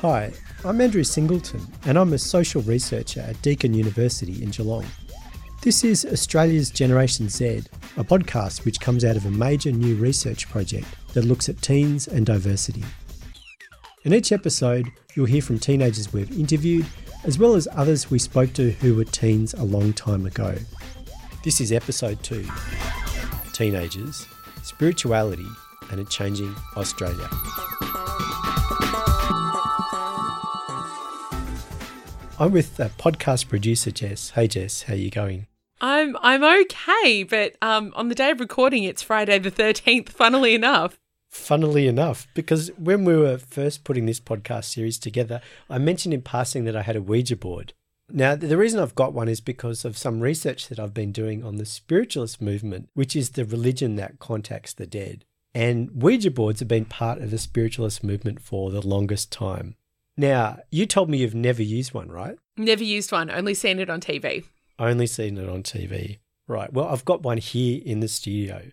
Hi, I'm Andrew Singleton, and I'm a social researcher at Deakin University in Geelong. This is Australia's Generation Z, a podcast which comes out of a major new research project that looks at teens and diversity. In each episode, you'll hear from teenagers we've interviewed, as well as others we spoke to who were teens a long time ago. This is episode two Teenagers, Spirituality, and a Changing Australia. I'm with uh, podcast producer Jess. Hey Jess, how are you going? I'm I'm okay, but um, on the day of recording, it's Friday the thirteenth. Funnily enough, Funnily enough, because when we were first putting this podcast series together, I mentioned in passing that I had a Ouija board. Now, the reason I've got one is because of some research that I've been doing on the spiritualist movement, which is the religion that contacts the dead. And Ouija boards have been part of the spiritualist movement for the longest time. Now, you told me you've never used one, right? never used one. Only seen it on TV. Only seen it on TV. Right. Well, I've got one here in the studio.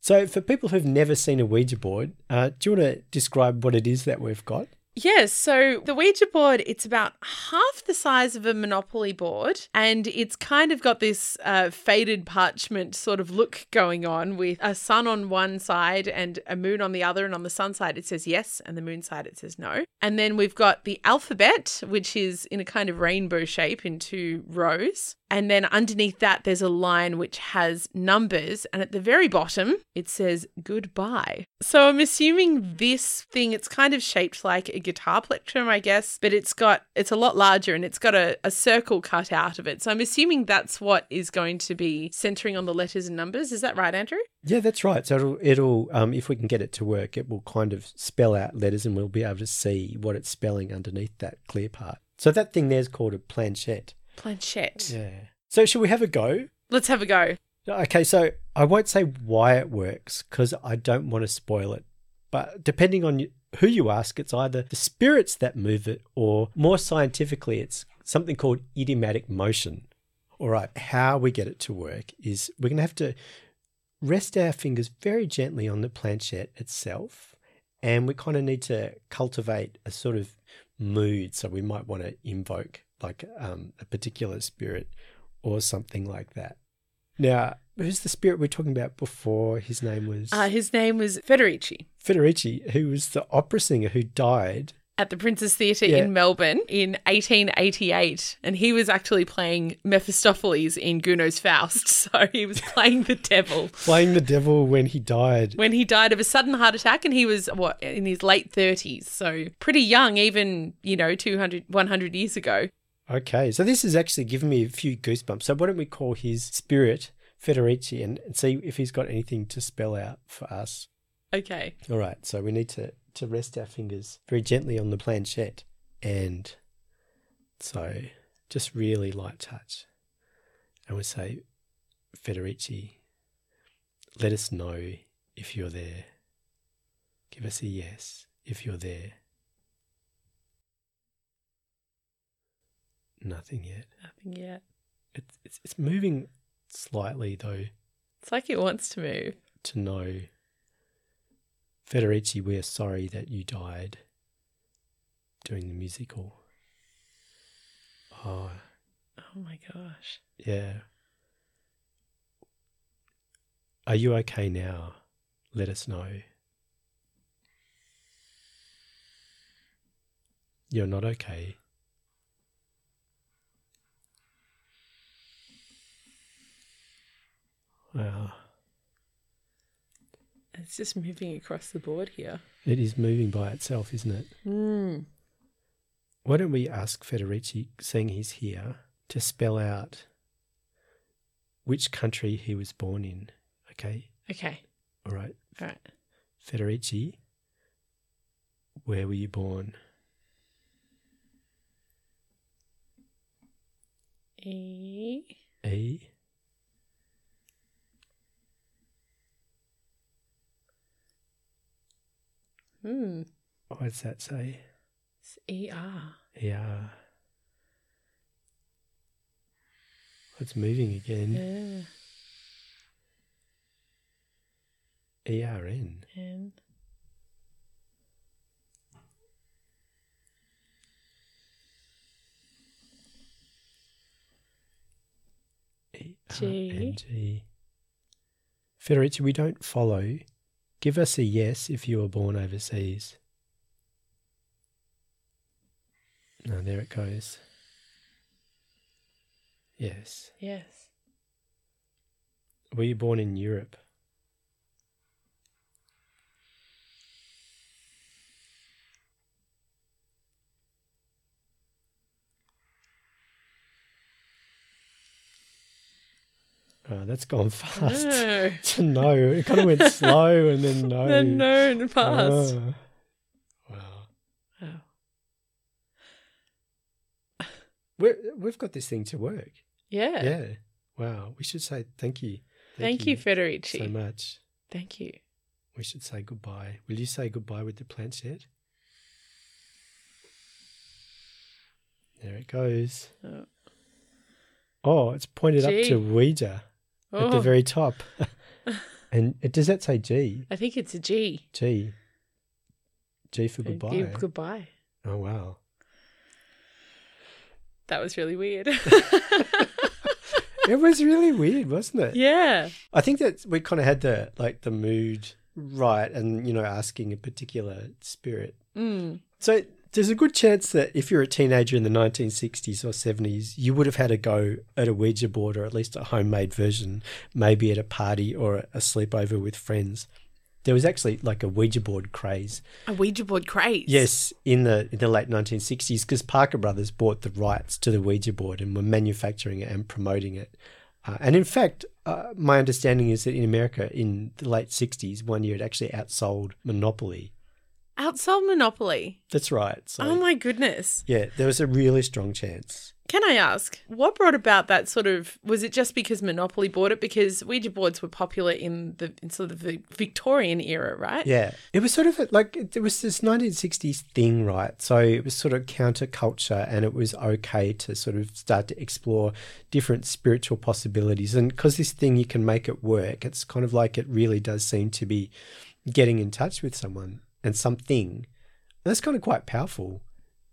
So, for people who've never seen a Ouija board, uh, do you want to describe what it is that we've got? Yes, so the Ouija board, it's about half the size of a Monopoly board, and it's kind of got this uh, faded parchment sort of look going on with a sun on one side and a moon on the other. And on the sun side, it says yes, and the moon side, it says no. And then we've got the alphabet, which is in a kind of rainbow shape in two rows. And then underneath that, there's a line which has numbers. And at the very bottom, it says goodbye. So I'm assuming this thing, it's kind of shaped like a guitar plectrum, I guess, but it's got, it's a lot larger and it's got a, a circle cut out of it. So I'm assuming that's what is going to be centering on the letters and numbers. Is that right, Andrew? Yeah, that's right. So it'll, it'll um, if we can get it to work, it will kind of spell out letters and we'll be able to see what it's spelling underneath that clear part. So that thing there's called a planchette. Planchette. Yeah. So should we have a go? Let's have a go. Okay, so I won't say why it works because I don't want to spoil it. But depending on who you ask, it's either the spirits that move it, or more scientifically, it's something called idiomatic motion. All right, how we get it to work is we're going to have to rest our fingers very gently on the planchette itself, and we kind of need to cultivate a sort of mood. So we might want to invoke like um, a particular spirit or something like that. Now, who's the spirit we are talking about before? His name was Uh, his name was Federici Federici, who was the opera singer who died. at the Princess Theatre Yeah. in Melbourne in 1888. And he was actually playing Mephistopheles in Gounod's Faust. So he was playing the devil. Playing the devil when he died. When he died of a sudden heart attack, and he was, what, in his late 30s. So pretty young, even, you know, 200, 100 years ago. Okay, so this has actually given me a few goosebumps. So why don't we call his spirit Federici and, and see if he's got anything to spell out for us? Okay. All right, so we need to, to rest our fingers very gently on the planchette. And so just really light touch. And we say, Federici, let us know if you're there. Give us a yes if you're there. Nothing yet. Nothing yet. It's, it's, it's moving slightly, though, It's like it wants to move. to know. Federici, we're sorry that you died doing the musical. Oh, Oh my gosh. yeah. Are you okay now? Let us know. You're not okay. Wow. It's just moving across the board here. It is moving by itself, isn't it? Hmm. Why don't we ask Federici, seeing he's here, to spell out which country he was born in? Okay. Okay. All right. All right. Federici, where were you born? E. E. Hmm. What does that say? It's ER. Yeah. It's moving again. Yeah. ERN. N. G. Federici, we don't follow Give us a yes if you were born overseas. No, there it goes. Yes. Yes. Were you born in Europe? Oh, that's gone fast. No. no, it kind of went slow and then no. Then no in the uh, past. Oh. Wow. Oh. We're, we've got this thing to work. Yeah. Yeah. Wow. We should say thank you. Thank, you, Federici. so much. Thank you. We should say goodbye. Will you say goodbye with the planchette? There it goes. Oh. Oh, it's pointed up to Ouija at the Oh, very top. and it, does that say G? I think it's a G. G. G for goodbye. you. Goodbye. Oh, wow. That was really weird. It was really weird, wasn't it? yeah. I think that we kind of had the like the mood right and you know asking a particular spirit. Mm. So there's a good chance that if you're a teenager in the 1960s or 70s, you would have had a go at a Ouija board or at least a homemade version, maybe at a party or a sleepover with friends. There was actually like a Ouija board craze. A Ouija board craze. Yes, in the in the late 1960s, because Parker Brothers bought the rights to the Ouija board and were manufacturing it and promoting it. Uh, and in fact, uh, my understanding is that in America, in the late 60s, one year it actually outsold Monopoly. Outsold Monopoly. That's right. So, Oh my goodness. yeah, there was a really strong chance. Can I ask, what brought about that sort of was it just because Monopoly bought it? Because Ouija boards were popular in the in sort of the Victorian era, right? Yeah, it was sort of like it was this 1960s thing, right? So it was sort of counterculture, and it was okay to sort of start to explore different spiritual possibilities. And because this thing you can make it work, it's kind of like it really does seem to be getting in touch with someone and something. That's kind of quite powerful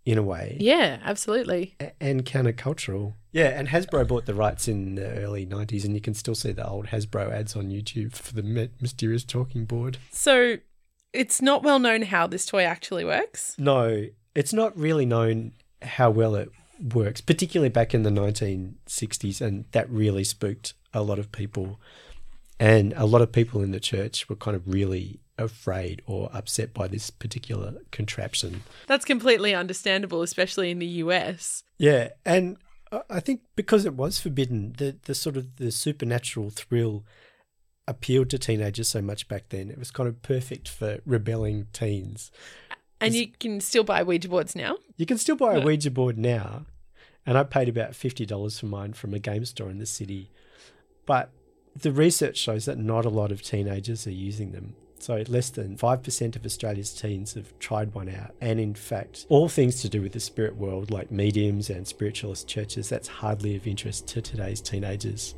in a way. Yeah, absolutely. a- And countercultural. Yeah, and Hasbro bought the rights in the early 90s, and you can still see the old Hasbro ads on YouTube for the mysterious talking board. So it's not well known how this toy actually works. No, it's not really known how well it works, particularly back in the 1960s, and that really spooked a lot of people. And a lot of people in the church were kind of really afraid or upset by this particular contraption. That's completely understandable, especially in the US. Yeah, and I- think because it was forbidden, the the sort of the supernatural thrill appealed to teenagers so much back then. It was kind of perfect for rebelling teens. And you can still buy Ouija boards now. You can still buy a Ouija board now, and I paid about fifty dollars for mine from a game store in the city. But the research shows that not a lot of teenagers are using them. So less than five percent of Australia's teens have tried one out, and in fact, all things to do with the spirit world, like mediums and spiritualist churches, that's hardly of interest to today's teenagers.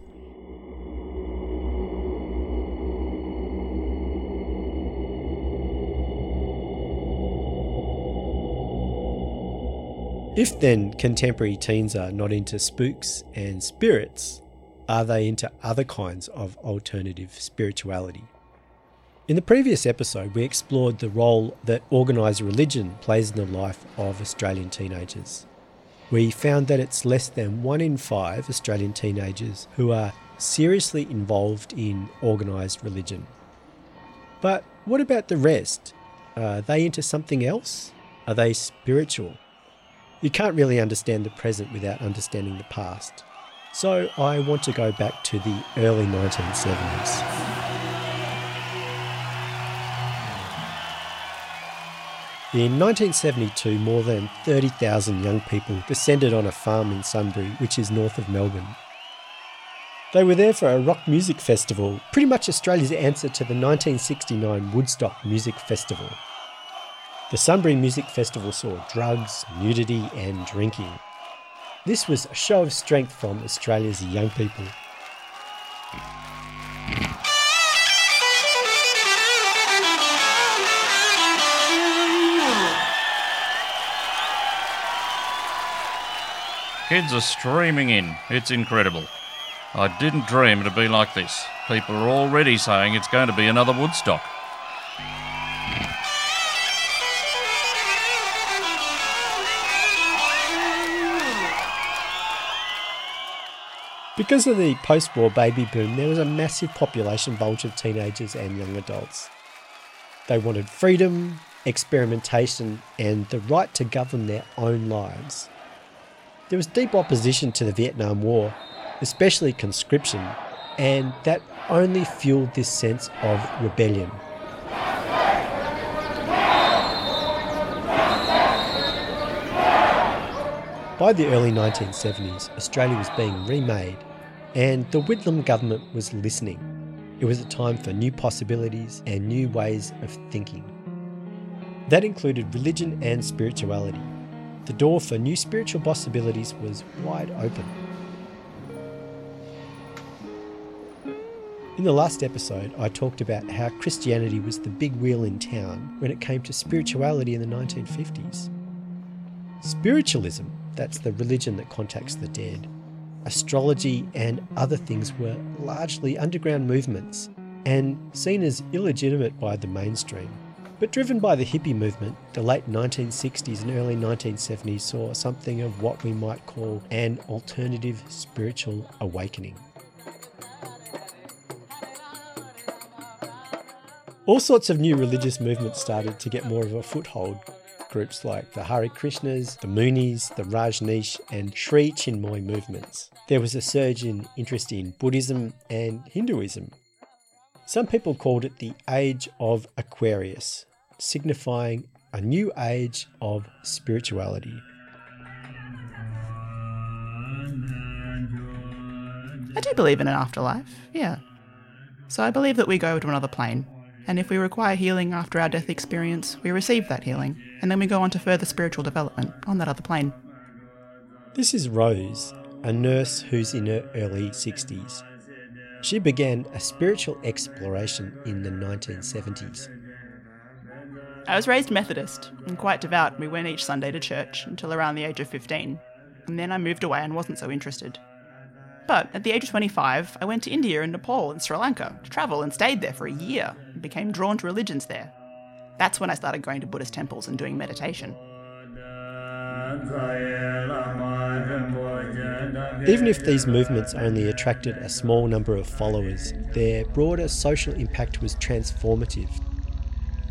If then contemporary teens are not into spooks and spirits, are they into other kinds of alternative spirituality? In the previous episode, we explored the role that organised religion plays in the life of Australian teenagers. We found that it's less than one in five Australian teenagers who are seriously involved in organised religion. But what about the rest? Are they into something else? Are they spiritual? You can't really understand the present without understanding the past. So I want to go back to the early 1970s. In 1972, more than 30,000 young people descended on a farm in Sunbury, which is north of Melbourne. They were there for a rock music festival, pretty much Australia's answer to the 1969 Woodstock Music Festival. The Sunbury Music Festival saw drugs, nudity, and drinking. This was a show of strength from Australia's young people. Kids are streaming in. It's incredible. I didn't dream it'd be like this. People are already saying it's going to be another Woodstock. Because of the post war baby boom, there was a massive population bulge of teenagers and young adults. They wanted freedom, experimentation, and the right to govern their own lives. There was deep opposition to the Vietnam War, especially conscription, and that only fueled this sense of rebellion. By the early 1970s, Australia was being remade, and the Whitlam government was listening. It was a time for new possibilities and new ways of thinking. That included religion and spirituality. The door for new spiritual possibilities was wide open. In the last episode, I talked about how Christianity was the big wheel in town when it came to spirituality in the 1950s. Spiritualism, that's the religion that contacts the dead, astrology and other things were largely underground movements and seen as illegitimate by the mainstream. But driven by the hippie movement, the late 1960s and early 1970s saw something of what we might call an alternative spiritual awakening. All sorts of new religious movements started to get more of a foothold. Groups like the Hare Krishnas, the Moonies, the Rajneesh, and Sri Chinmoy movements. There was a surge in interest in Buddhism and Hinduism. Some people called it the Age of Aquarius, signifying a new age of spirituality. I do believe in an afterlife, yeah. So I believe that we go to another plane, and if we require healing after our death experience, we receive that healing, and then we go on to further spiritual development on that other plane. This is Rose, a nurse who's in her early 60s. She began a spiritual exploration in the 1970s. I was raised Methodist and quite devout. We went each Sunday to church until around the age of 15, and then I moved away and wasn't so interested. But at the age of 25, I went to India and Nepal and Sri Lanka to travel and stayed there for a year and became drawn to religions there. That's when I started going to Buddhist temples and doing meditation. Even if these movements only attracted a small number of followers, their broader social impact was transformative.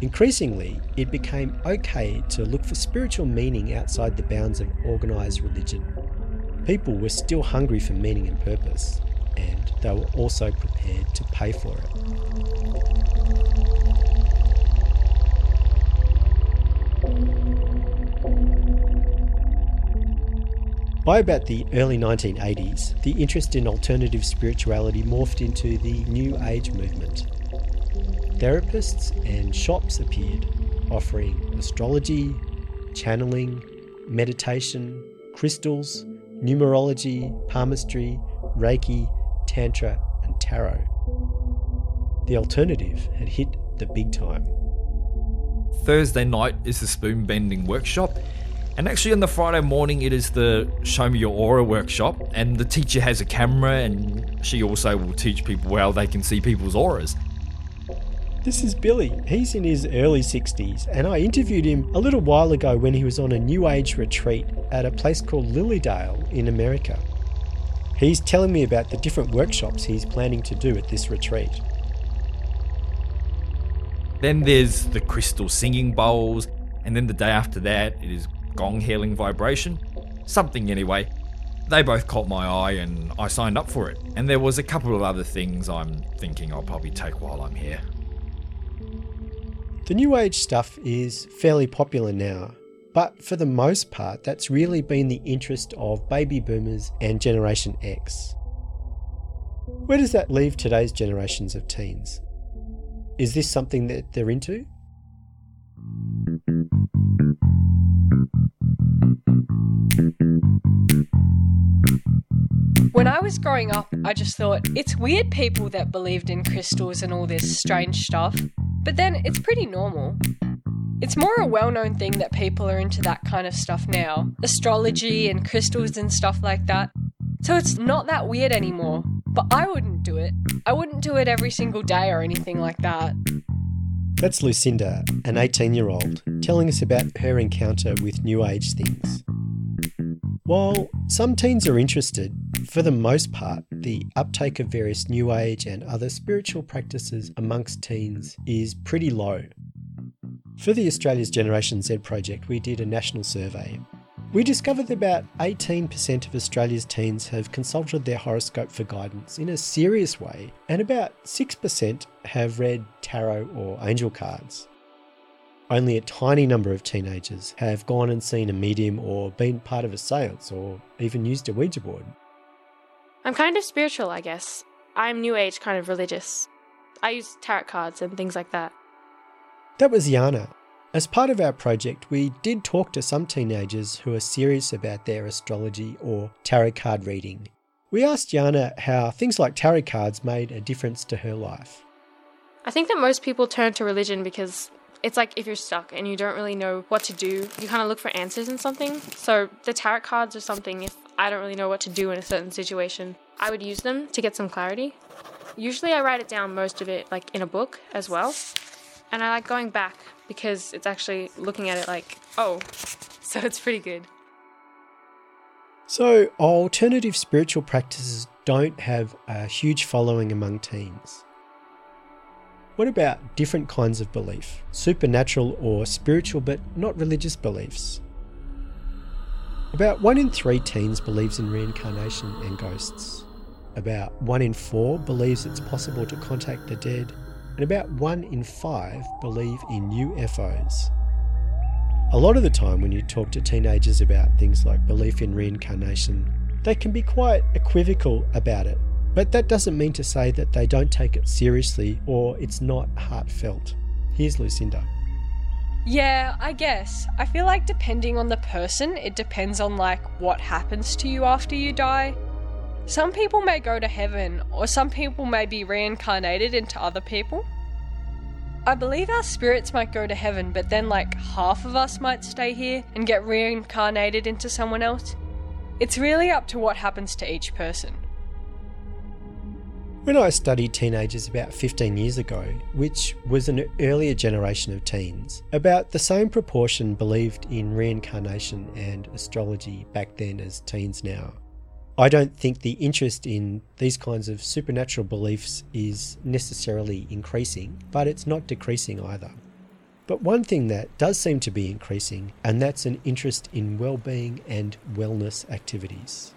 Increasingly, it became okay to look for spiritual meaning outside the bounds of organised religion. People were still hungry for meaning and purpose, and they were also prepared to pay for it. By about the early 1980s, the interest in alternative spirituality morphed into the New Age movement. Therapists and shops appeared, offering astrology, channeling, meditation, crystals, numerology, palmistry, Reiki, Tantra, and Tarot. The alternative had hit the big time. Thursday night is the spoon bending workshop, and actually on the Friday morning it is the Show Me Your Aura workshop, and the teacher has a camera, and she also will teach people how they can see people's auras. This is Billy. He's in his early 60s, and I interviewed him a little while ago when he was on a New Age retreat at a place called Lily Dale in America. He's telling me about the different workshops he's planning to do at this retreat. Then there's the crystal singing bowls, and then the day after that it is gong healing vibration. Something anyway. They both caught my eye and I signed up for it. And there was a couple of other things I'm thinking I'll probably take while I'm here. The New Age stuff is fairly popular now, but for the most part, that's really been the interest of baby boomers and Generation X. Where does that leave today's generations of teens? Is this something that they're into? When I was growing up, I just thought it's weird people that believed in crystals and all this strange stuff, but then it's pretty normal. It's more a well known thing that people are into that kind of stuff now astrology and crystals and stuff like that. So it's not that weird anymore. but I wouldn't do it. I wouldn't do it every single day or anything like that. That's Lucinda, an 18 year old, telling us about her encounter with New Age things. While some teens are interested, for the most part, the uptake of various New Age and other spiritual practices amongst teens is pretty low. For the Australia's Generation Z project, we did a national survey. We discovered that about 18% of Australia's teens have consulted their horoscope for guidance in a serious way, and about 6% have read tarot or angel cards. Only a tiny number of teenagers have gone and seen a medium or been part of a seance or even used a Ouija board. I'm kind of spiritual, I guess. I'm New Age, kind of religious. I use tarot cards and things like that. That was Yana. As part of our project, we did talk to some teenagers who are serious about their astrology or tarot card reading. We asked Yana how things like tarot cards made a difference to her life. I think that most people turn to religion because it's like if you're stuck and you don't really know what to do, you kind of look for answers in something. So the tarot cards are something if I don't really know what to do in a certain situation, I would use them to get some clarity. Usually I write it down most of it like in a book as well. And I like going back because it's actually looking at it like, oh, so it's pretty good. So, alternative spiritual practices don't have a huge following among teens. What about different kinds of belief, supernatural or spiritual but not religious beliefs? About one in three teens believes in reincarnation and ghosts. About one in four believes it's possible to contact the dead, and about one in five believe in UFOs. A lot of the time, when you talk to teenagers about things like belief in reincarnation, they can be quite equivocal about it but that doesn't mean to say that they don't take it seriously or it's not heartfelt. Here's Lucinda. Yeah, I guess. I feel like depending on the person, it depends on like what happens to you after you die. Some people may go to heaven, or some people may be reincarnated into other people. I believe our spirits might go to heaven, but then like half of us might stay here and get reincarnated into someone else. It's really up to what happens to each person. When I studied teenagers about 15 years ago, which was an earlier generation of teens, about the same proportion believed in reincarnation and astrology back then as teens now. I don't think the interest in these kinds of supernatural beliefs is necessarily increasing, but it's not decreasing either. But one thing that does seem to be increasing, and that's an interest in well-being and wellness activities.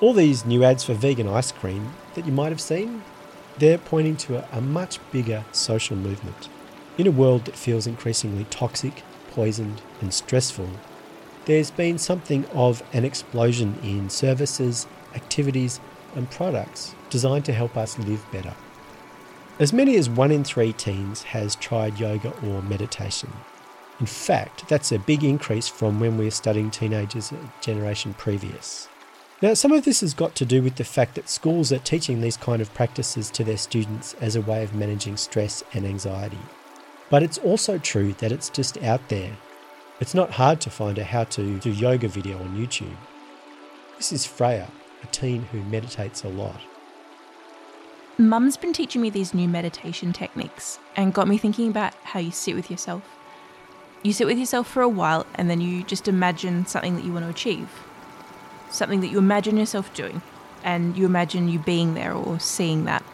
All these new ads for vegan ice cream that you might have seen, they're pointing to a, a much bigger social movement. In a world that feels increasingly toxic, poisoned, and stressful, there's been something of an explosion in services, activities, and products designed to help us live better. As many as one in three teens has tried yoga or meditation. In fact, that's a big increase from when we were studying teenagers a generation previous. Now, some of this has got to do with the fact that schools are teaching these kind of practices to their students as a way of managing stress and anxiety. But it's also true that it's just out there. It's not hard to find a how to do yoga video on YouTube. This is Freya, a teen who meditates a lot. Mum's been teaching me these new meditation techniques and got me thinking about how you sit with yourself. You sit with yourself for a while and then you just imagine something that you want to achieve something that you imagine yourself doing and you imagine you being there or seeing that.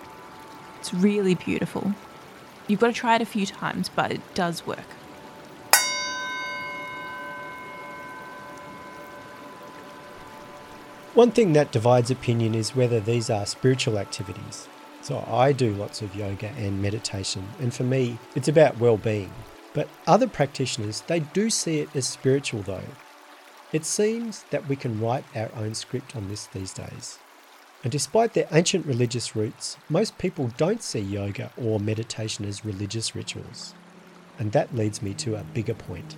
It's really beautiful. You've got to try it a few times, but it does work. One thing that divides opinion is whether these are spiritual activities. So I do lots of yoga and meditation, and for me, it's about well being. But other practitioners, they do see it as spiritual though. It seems that we can write our own script on this these days. And despite their ancient religious roots, most people don't see yoga or meditation as religious rituals. And that leads me to a bigger point.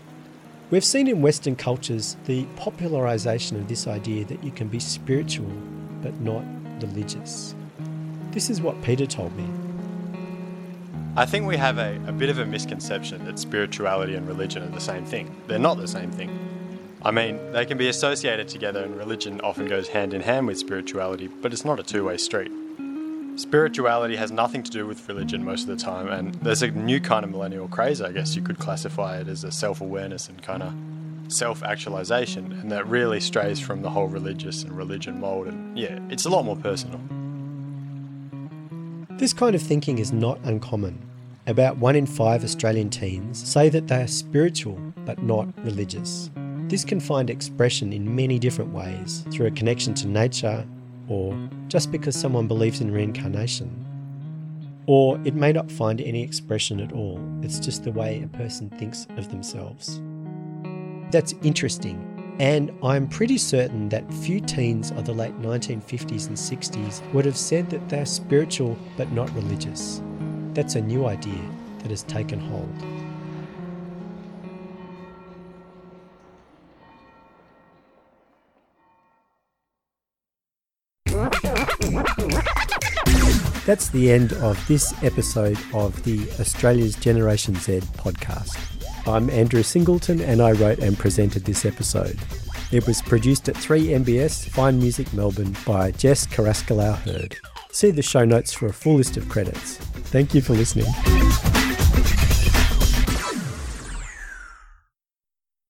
We've seen in Western cultures the popularization of this idea that you can be spiritual but not religious. This is what Peter told me. I think we have a, a bit of a misconception that spirituality and religion are the same thing. They're not the same thing. I mean, they can be associated together, and religion often goes hand in hand with spirituality, but it's not a two way street. Spirituality has nothing to do with religion most of the time, and there's a new kind of millennial craze, I guess you could classify it as a self awareness and kind of self actualization, and that really strays from the whole religious and religion mold, and yeah, it's a lot more personal. This kind of thinking is not uncommon. About one in five Australian teens say that they are spiritual but not religious. This can find expression in many different ways through a connection to nature, or just because someone believes in reincarnation. Or it may not find any expression at all, it's just the way a person thinks of themselves. That's interesting, and I'm pretty certain that few teens of the late 1950s and 60s would have said that they're spiritual but not religious. That's a new idea that has taken hold. That's the end of this episode of the Australia's Generation Z podcast. I'm Andrew Singleton and I wrote and presented this episode. It was produced at 3MBS Fine Music Melbourne by Jess Carrascalau Heard. See the show notes for a full list of credits. Thank you for listening.